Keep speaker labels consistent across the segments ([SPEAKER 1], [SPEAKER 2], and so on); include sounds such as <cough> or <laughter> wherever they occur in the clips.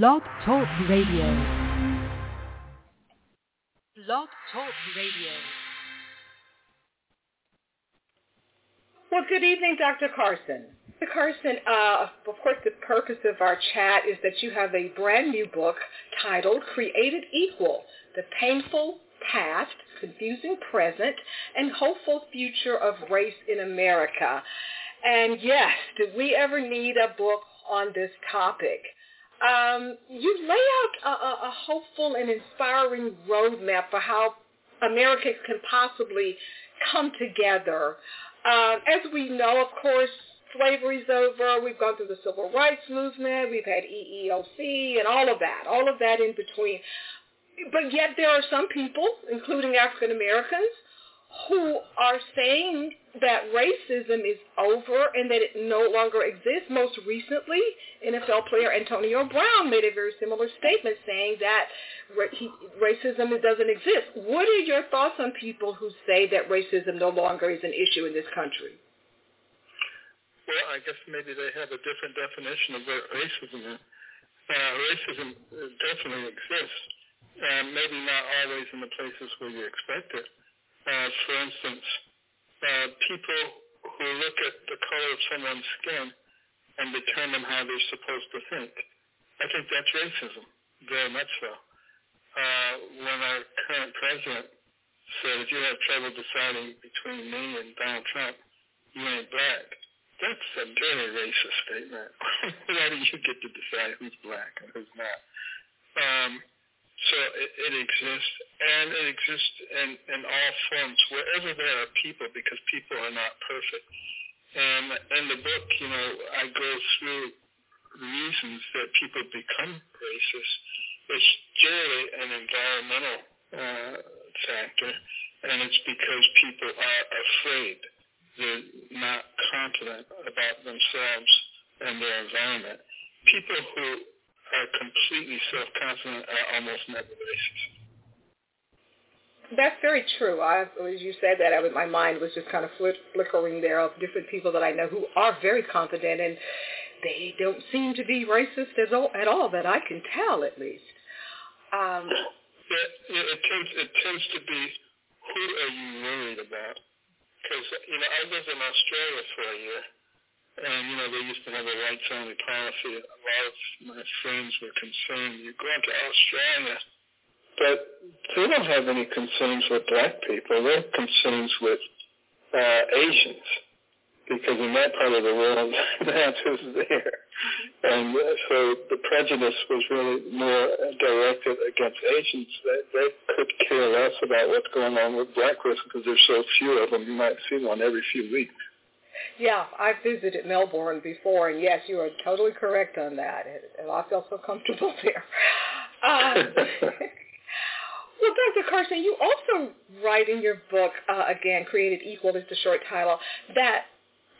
[SPEAKER 1] Blog Talk Radio. Blog Talk Radio.
[SPEAKER 2] Well, good evening, Dr. Carson. Dr. Carson, uh, of course, the purpose of our chat is that you have a brand new book titled Created Equal, The Painful Past, Confusing Present, and Hopeful Future of Race in America. And yes, did we ever need a book on this topic? Um, you lay out a, a, hopeful and inspiring roadmap for how Americans can possibly come together. Uh, as we know, of course, slavery's over. We've gone through the civil rights movement. We've had EEOC and all of that, all of that in between. But yet there are some people, including African Americans, who are saying that racism is over and that it no longer exists. Most recently, NFL player Antonio Brown made a very similar statement saying that racism doesn't exist. What are your thoughts on people who say that racism no longer is an issue in this country?
[SPEAKER 3] Well, I guess maybe they have a different definition of what racism is. Uh, racism definitely exists, and maybe not always in the places where you expect it. Uh, for instance, uh, people who look at the color of someone's skin and determine how they're supposed to think. I think that's racism, very much so. Uh, when our current president said, if you have trouble deciding between me and Donald Trump, you ain't black. That's a very racist statement. <laughs> How do you get to decide who's black and who's not? Um, so it, it exists, and it exists in, in all forms, wherever there are people, because people are not perfect. And in the book, you know, I go through reasons that people become racist. It's generally an environmental uh, factor, and it's because people are afraid. They're not confident about themselves and their environment. People who are completely self-confident are almost never racist.
[SPEAKER 2] That's very true. I, as you said that, I, my mind was just kind of flickering there of different people that I know who are very confident, and they don't seem to be racist at all, at all that I can tell, at least. Um,
[SPEAKER 3] yeah, yeah, it tends it tends to be who are you worried about? Because you know I lived in Australia for a year, and, you know, they used to have a rights-only policy. A lot of my friends were concerned. You go into Australia, but they don't have any concerns with black people. They have concerns with uh, Asians because in that part of the world, <laughs> that's who's there. And uh, so the prejudice was really more directed against Asians. They, they could care less about what's going on with black person because there's so few of them. You might see one every few weeks.
[SPEAKER 2] Yeah, I've visited Melbourne before, and yes, you are totally correct on that. And I feel so comfortable <laughs> there. Um, <laughs> well, Dr. Carson, you also write in your book, uh, again, Created Equal is the short title, that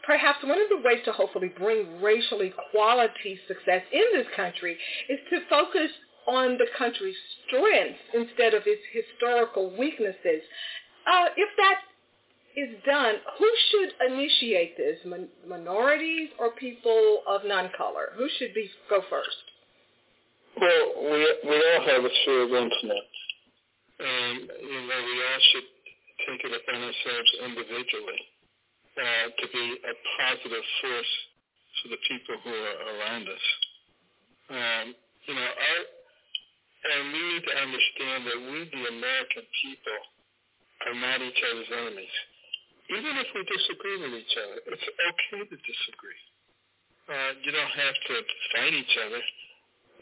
[SPEAKER 2] perhaps one of the ways to hopefully bring racial equality success in this country is to focus on the country's strengths instead of its historical weaknesses. Uh, if that is done, who should initiate this? Min- minorities or people of non-color? Who should be go first?
[SPEAKER 3] Well, we we all have a sphere of influence, and you know we all should take it upon ourselves individually uh, to be a positive force for the people who are around us. Um, you know, our, and we need to understand that we, the American people, are not each other's enemies even if we disagree with each other, it's okay to disagree. Uh, you don't have to fight each other.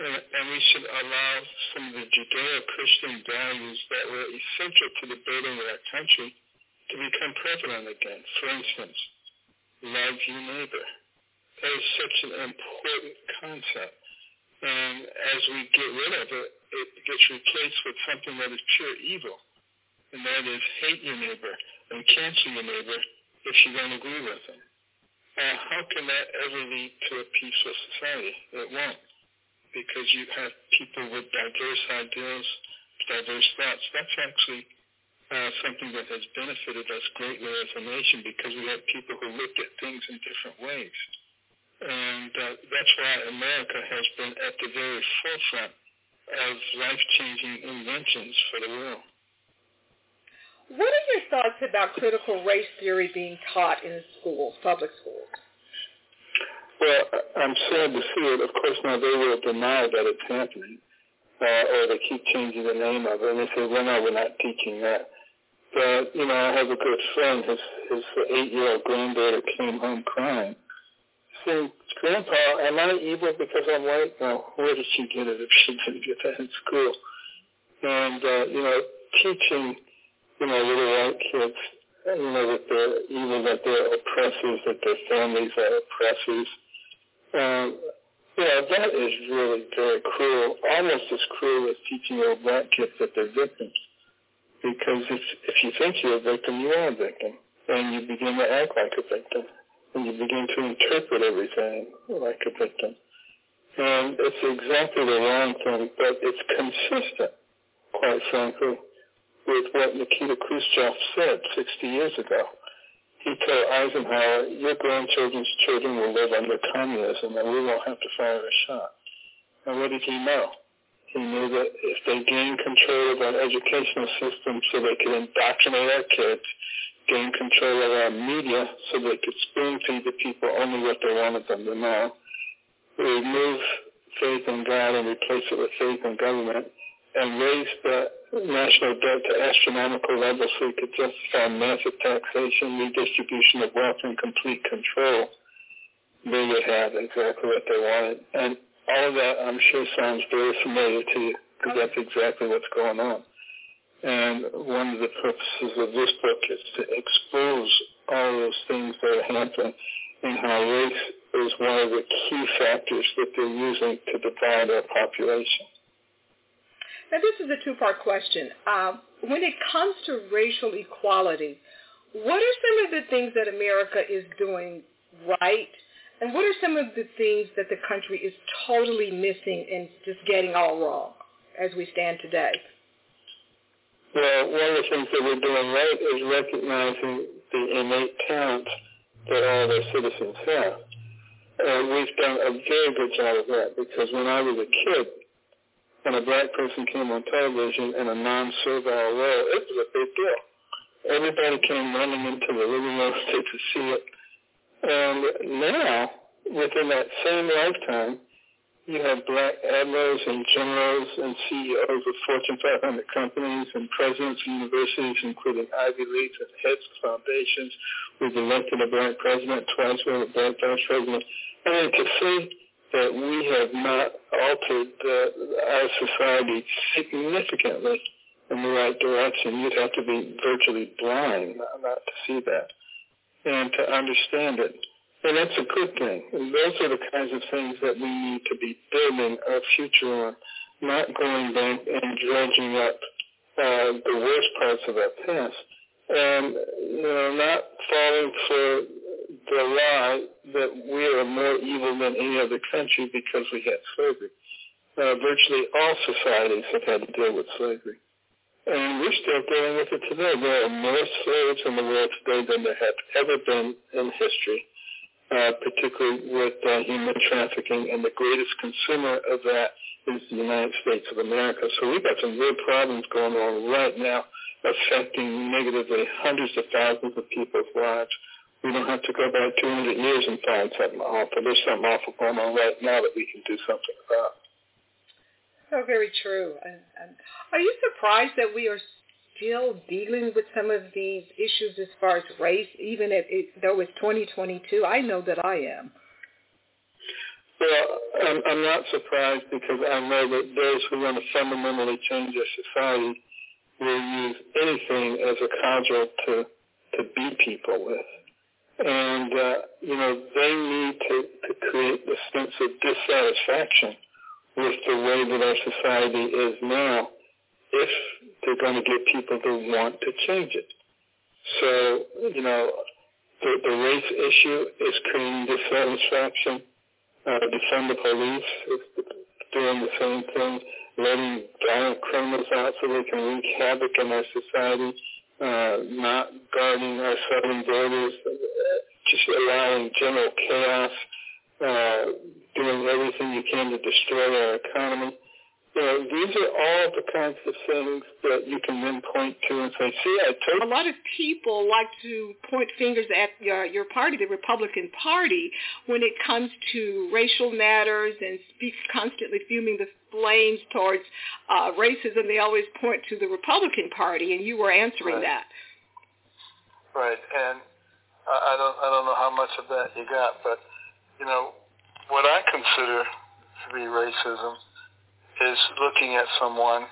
[SPEAKER 3] And, and we should allow some of the Judeo-Christian values that were essential to the building of our country to become prevalent again. For instance, love your neighbor. That is such an important concept. And as we get rid of it, it gets replaced with something that is pure evil. And that is hate your neighbor, and cancel your neighbor if you don't agree with them. Uh, how can that ever lead to a peaceful society? It won't, because you have people with diverse ideals, diverse thoughts. That's actually uh, something that has benefited us greatly as a nation because we have people who look at things in different ways. And uh, that's why America has been at the very forefront of life-changing inventions for the world.
[SPEAKER 2] What are your thoughts about critical race theory being taught in schools, public schools?
[SPEAKER 3] Well, I'm sad to see it. Of course, now they will deny that it's happening, uh, or they keep changing the name of it, and they say, well, no, we're not teaching that. But, you know, I have a good friend, his, his eight-year-old granddaughter came home crying. Saying, Grandpa, am I evil because I'm white? No, where did she get it if she didn't get that in school? And, uh, you know, teaching you know, little white kids, you know, that they're evil, that they're oppressors, that their families are oppressors. Um, you know, that is really very cruel, almost as cruel as teaching little black kids that they're victims. Because if, if you think you're a victim, you are a victim. And you begin to act like a victim. And you begin to interpret everything like a victim. And it's exactly the wrong thing, but it's consistent, quite frankly, with what Nikita Khrushchev said 60 years ago. He told Eisenhower, your grandchildren's children will live under communism and we won't have to fire a shot. And what did he know? He knew that if they gained control of our educational system so they could indoctrinate our kids, gain control of our media so they could spoon feed the people only what they wanted them to know, remove faith in God and replace it with faith in government, and raise the national debt to astronomical levels so we could justify massive taxation, redistribution of wealth, and complete control, they would have exactly what they wanted. And all of that, I'm sure, sounds very familiar to you because that's exactly what's going on. And one of the purposes of this book is to expose all those things that are happening and how race is one of the key factors that they're using to divide our population.
[SPEAKER 2] Now, this is a two-part question. Uh, when it comes to racial equality, what are some of the things that America is doing right, and what are some of the things that the country is totally missing and just getting all wrong as we stand today?
[SPEAKER 3] Well, one of the things that we're doing right is recognizing the innate talent that all of our citizens have. And we've done a very good job of that because when I was a kid, when a black person came on television in a non-servile role, it was a big deal. Everybody came running into the living room to, see it. And now, within that same lifetime, you have black admirals and generals and CEOs of Fortune 500 companies and presidents of universities, including Ivy Leagues and heads of foundations. We've elected a black president twice. We have a black vice president. I mean, to see that we have not altered uh, our society significantly in the right direction. You'd have to be virtually blind not to see that and to understand it. And that's a good thing. And those are the kinds of things that we need to be building our future on, not going back and dredging up uh, the worst parts of our past. And, you know, not falling for the lie that we are more evil than any other country because we had slavery. Uh, virtually all societies have had to deal with slavery. And we're still dealing with it today. There are more slaves in the world today than there have ever been in history, uh, particularly with uh, human trafficking. And the greatest consumer of that is the United States of America. So we've got some real problems going on right now affecting negatively hundreds of thousands of people's lives. We don't have to go back 200 years and find something awful. There's something awful going on right now that we can do something about.
[SPEAKER 2] So very true. And, and are you surprised that we are still dealing with some of these issues as far as race, even if it, though it's 2022? I know that I am.
[SPEAKER 3] Well, I'm, I'm not surprised because I know that those who want to fundamentally change our society will use anything as a cudgel to to beat people with and uh, you know they need to, to create the sense of dissatisfaction with the way that our society is now if they're going to get people to want to change it. So, you know, the, the race issue is creating dissatisfaction. Uh, defund the police is doing the same thing, letting violent criminals out so they can wreak havoc in our society uh, not guarding our southern borders, just allowing general chaos uh, doing everything you can to destroy our economy. You know, these are all the kinds of things that you can then point to and say, see, I told
[SPEAKER 2] A lot of people like to point fingers at your, your party, the Republican Party, when it comes to racial matters and speaks constantly fuming the flames towards uh, racism. They always point to the Republican Party, and you were answering
[SPEAKER 3] Right.
[SPEAKER 2] that.
[SPEAKER 3] Right, and I I don't I don't know how much of that you got, but you know what I consider to be racism is looking at someone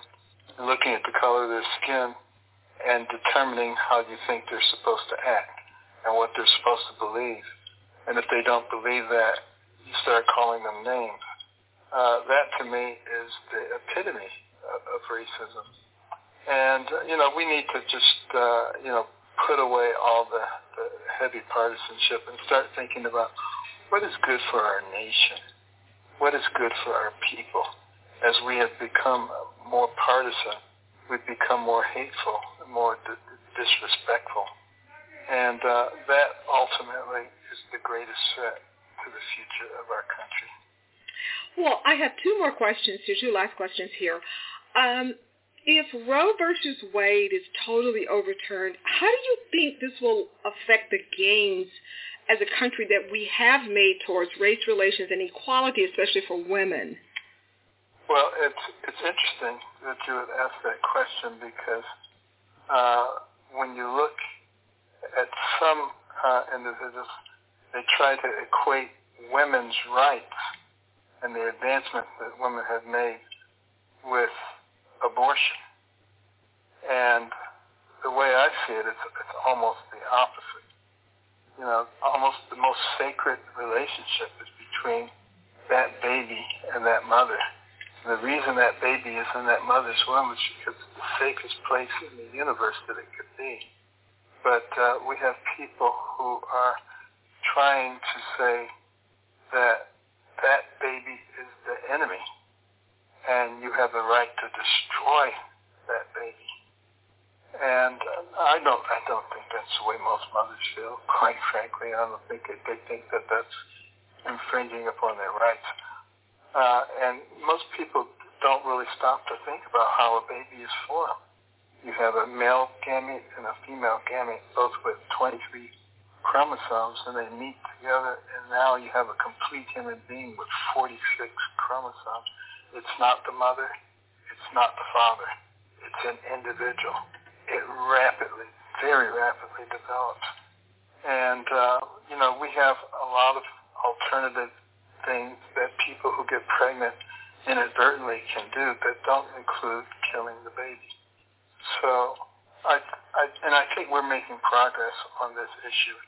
[SPEAKER 3] looking at the color of their skin and determining how you think they're supposed to act and what they're supposed to believe. And if they don't believe that, you start calling them names. Uh, that to me is the epitome of, of racism. And, uh, you know, we need to just, uh, you know, put away all the, the heavy partisanship and start thinking about what is good for our nation, what is good for our people. As we have become more partisan, we've become more hateful, more d- disrespectful. And uh, that ultimately is the greatest threat to the future of our country.
[SPEAKER 2] Well, I have two more questions here, two last questions here. Um, if Roe versus Wade is totally overturned, how do you think this will affect the gains as a country that we have made towards race relations and equality, especially for women?
[SPEAKER 3] Well, it's it's interesting that you would ask that question because uh, when you look at some uh, individuals, they try to equate women's rights and the advancement that women have made with abortion. And the way I see it, it's, it's almost the opposite. You know, almost the most sacred relationship is between that baby and that mother. The reason that baby is in that mother's womb is because it's the safest place in the universe that it could be. But uh, we have people who are trying to say that that baby is the enemy and you have the right to destroy that baby. And I don't, I don't think that's the way most mothers feel. Quite frankly, I don't think they think that that's infringing upon their rights. Uh, and most people don't really stop to think about how a baby is formed. You have a male gamete and a female gamete, both with 23 chromosomes, and they meet together, and now you have a complete human being with 46 chromosomes. It's not the mother. It's not the father. It's an individual. It rapidly, very rapidly develops. And, uh, you know, we have a lot of alternative things that people who get pregnant inadvertently can do that don't include killing the baby. So, I, I, and I think we're making progress on this issue.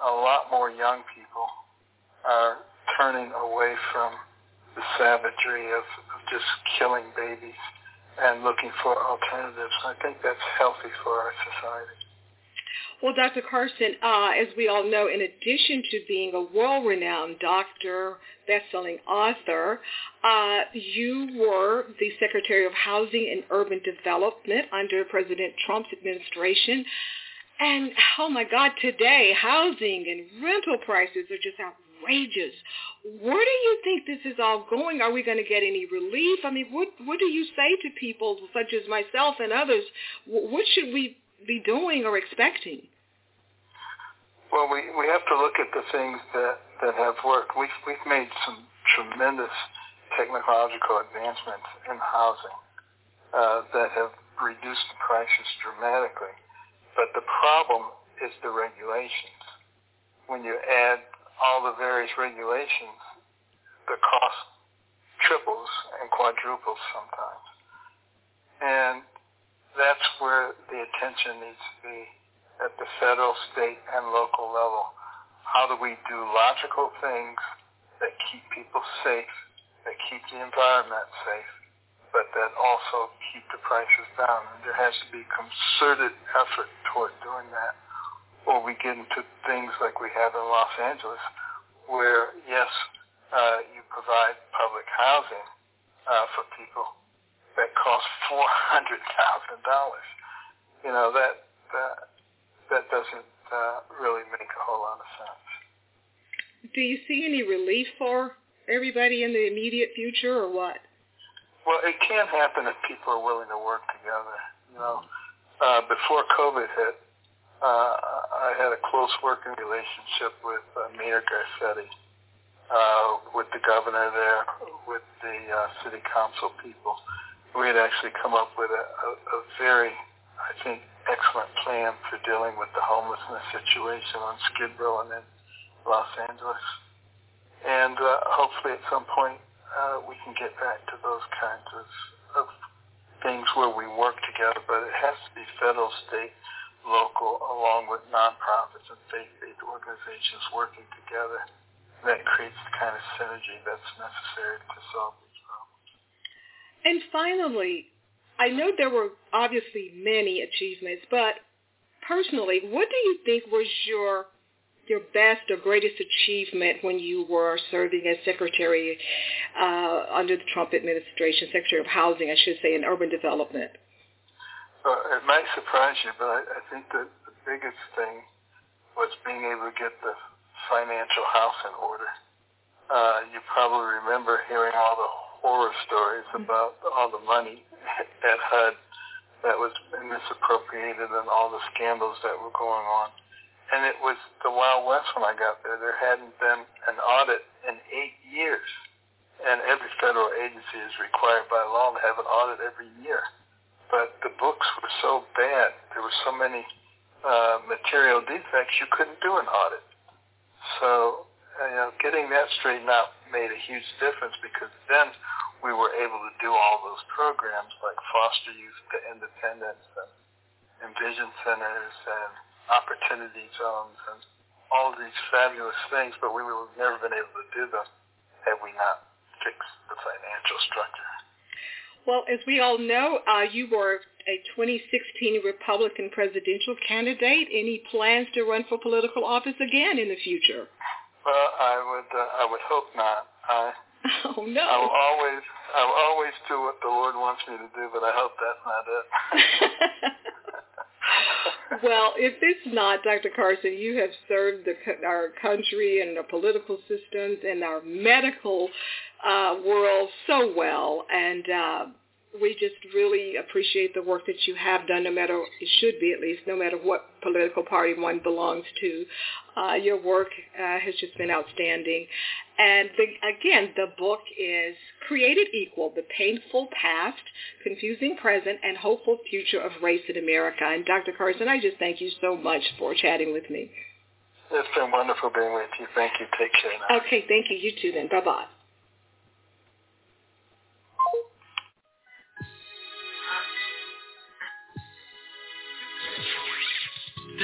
[SPEAKER 3] A lot more young people are turning away from the savagery of, of just killing babies and looking for alternatives. I think that's healthy for our society.
[SPEAKER 2] Well, Dr. Carson, uh, as we all know, in addition to being a world-renowned doctor, best-selling author, uh, you were the Secretary of Housing and Urban Development under President Trump's administration. And, oh my God, today, housing and rental prices are just outrageous. Where do you think this is all going? Are we going to get any relief? I mean, what, what do you say to people such as myself and others? What should we be doing or expecting?
[SPEAKER 3] Well, we, we have to look at the things that, that have worked. We've, we've made some tremendous technological advancements in housing uh, that have reduced the prices dramatically. But the problem is the regulations. When you add all the various regulations, the cost triples and quadruples sometimes. And that's where the attention needs to be at the federal, state, and local level. How do we do logical things that keep people safe, that keep the environment safe, but that also keep the prices down? And there has to be concerted effort toward doing that. Or we get into things like we have in Los Angeles, where, yes, uh, you provide public housing uh, for people that costs four hundred thousand dollars. You know that that that doesn't uh, really make a whole lot of sense.
[SPEAKER 2] do you see any relief for everybody in the immediate future, or what?
[SPEAKER 3] Well, it can happen if people are willing to work together. You know, uh, before COVID hit, uh, I had a close working relationship with uh, Mayor Garcetti, uh, with the governor there, with the uh, city council people. We had actually come up with a, a, a very, I think, excellent plan for dealing with the homelessness situation on Skid Row and in Los Angeles. And uh, hopefully at some point uh, we can get back to those kinds of, of things where we work together, but it has to be federal, state, local, along with nonprofits and faith-based organizations working together. That creates the kind of synergy that's necessary to solve.
[SPEAKER 2] And finally, I know there were obviously many achievements, but personally, what do you think was your your best or greatest achievement when you were serving as Secretary uh, under the Trump administration, Secretary of Housing, I should say, and Urban Development?
[SPEAKER 3] Uh, it might surprise you, but I, I think that the biggest thing was being able to get the financial house in order. Uh, you probably remember hearing all the horror stories mm-hmm. about all the money at HUD that was misappropriated and all the scandals that were going on. And it was the Wild West when I got there. There hadn't been an audit in eight years. And every federal agency is required by law to have an audit every year. But the books were so bad. There were so many uh, material defects, you couldn't do an audit. So, you know, getting that straightened out made a huge difference because then we were able to do all those programs like foster youth to independence and, and vision centers and opportunity zones and all of these fabulous things, but we would have never been able to do them had we not fixed the financial structure.
[SPEAKER 2] Well, as we all know, uh, you were a 2016 Republican presidential candidate. Any plans to run for political office again in the future?
[SPEAKER 3] Well, I would. Uh, I would hope not. I, <laughs>
[SPEAKER 2] oh no!
[SPEAKER 3] I'm always. I'm always do what the Lord wants me to do, but I hope that's not it. <laughs> <laughs>
[SPEAKER 2] well, if it's not, Dr. Carson, you have served the, our country and the political systems and our medical uh, world so well, and uh, we just really appreciate the work that you have done, no matter, it should be at least, no matter what political party one belongs to. Uh, your work uh, has just been outstanding. And the, again, the book is Created Equal, The Painful Past, Confusing Present, and Hopeful Future of Race in America. And Dr. Carson, I just thank you so much for chatting with me.
[SPEAKER 3] It's been wonderful being with you. Thank you. Take care now.
[SPEAKER 2] Okay, thank you. You too then. Bye-bye.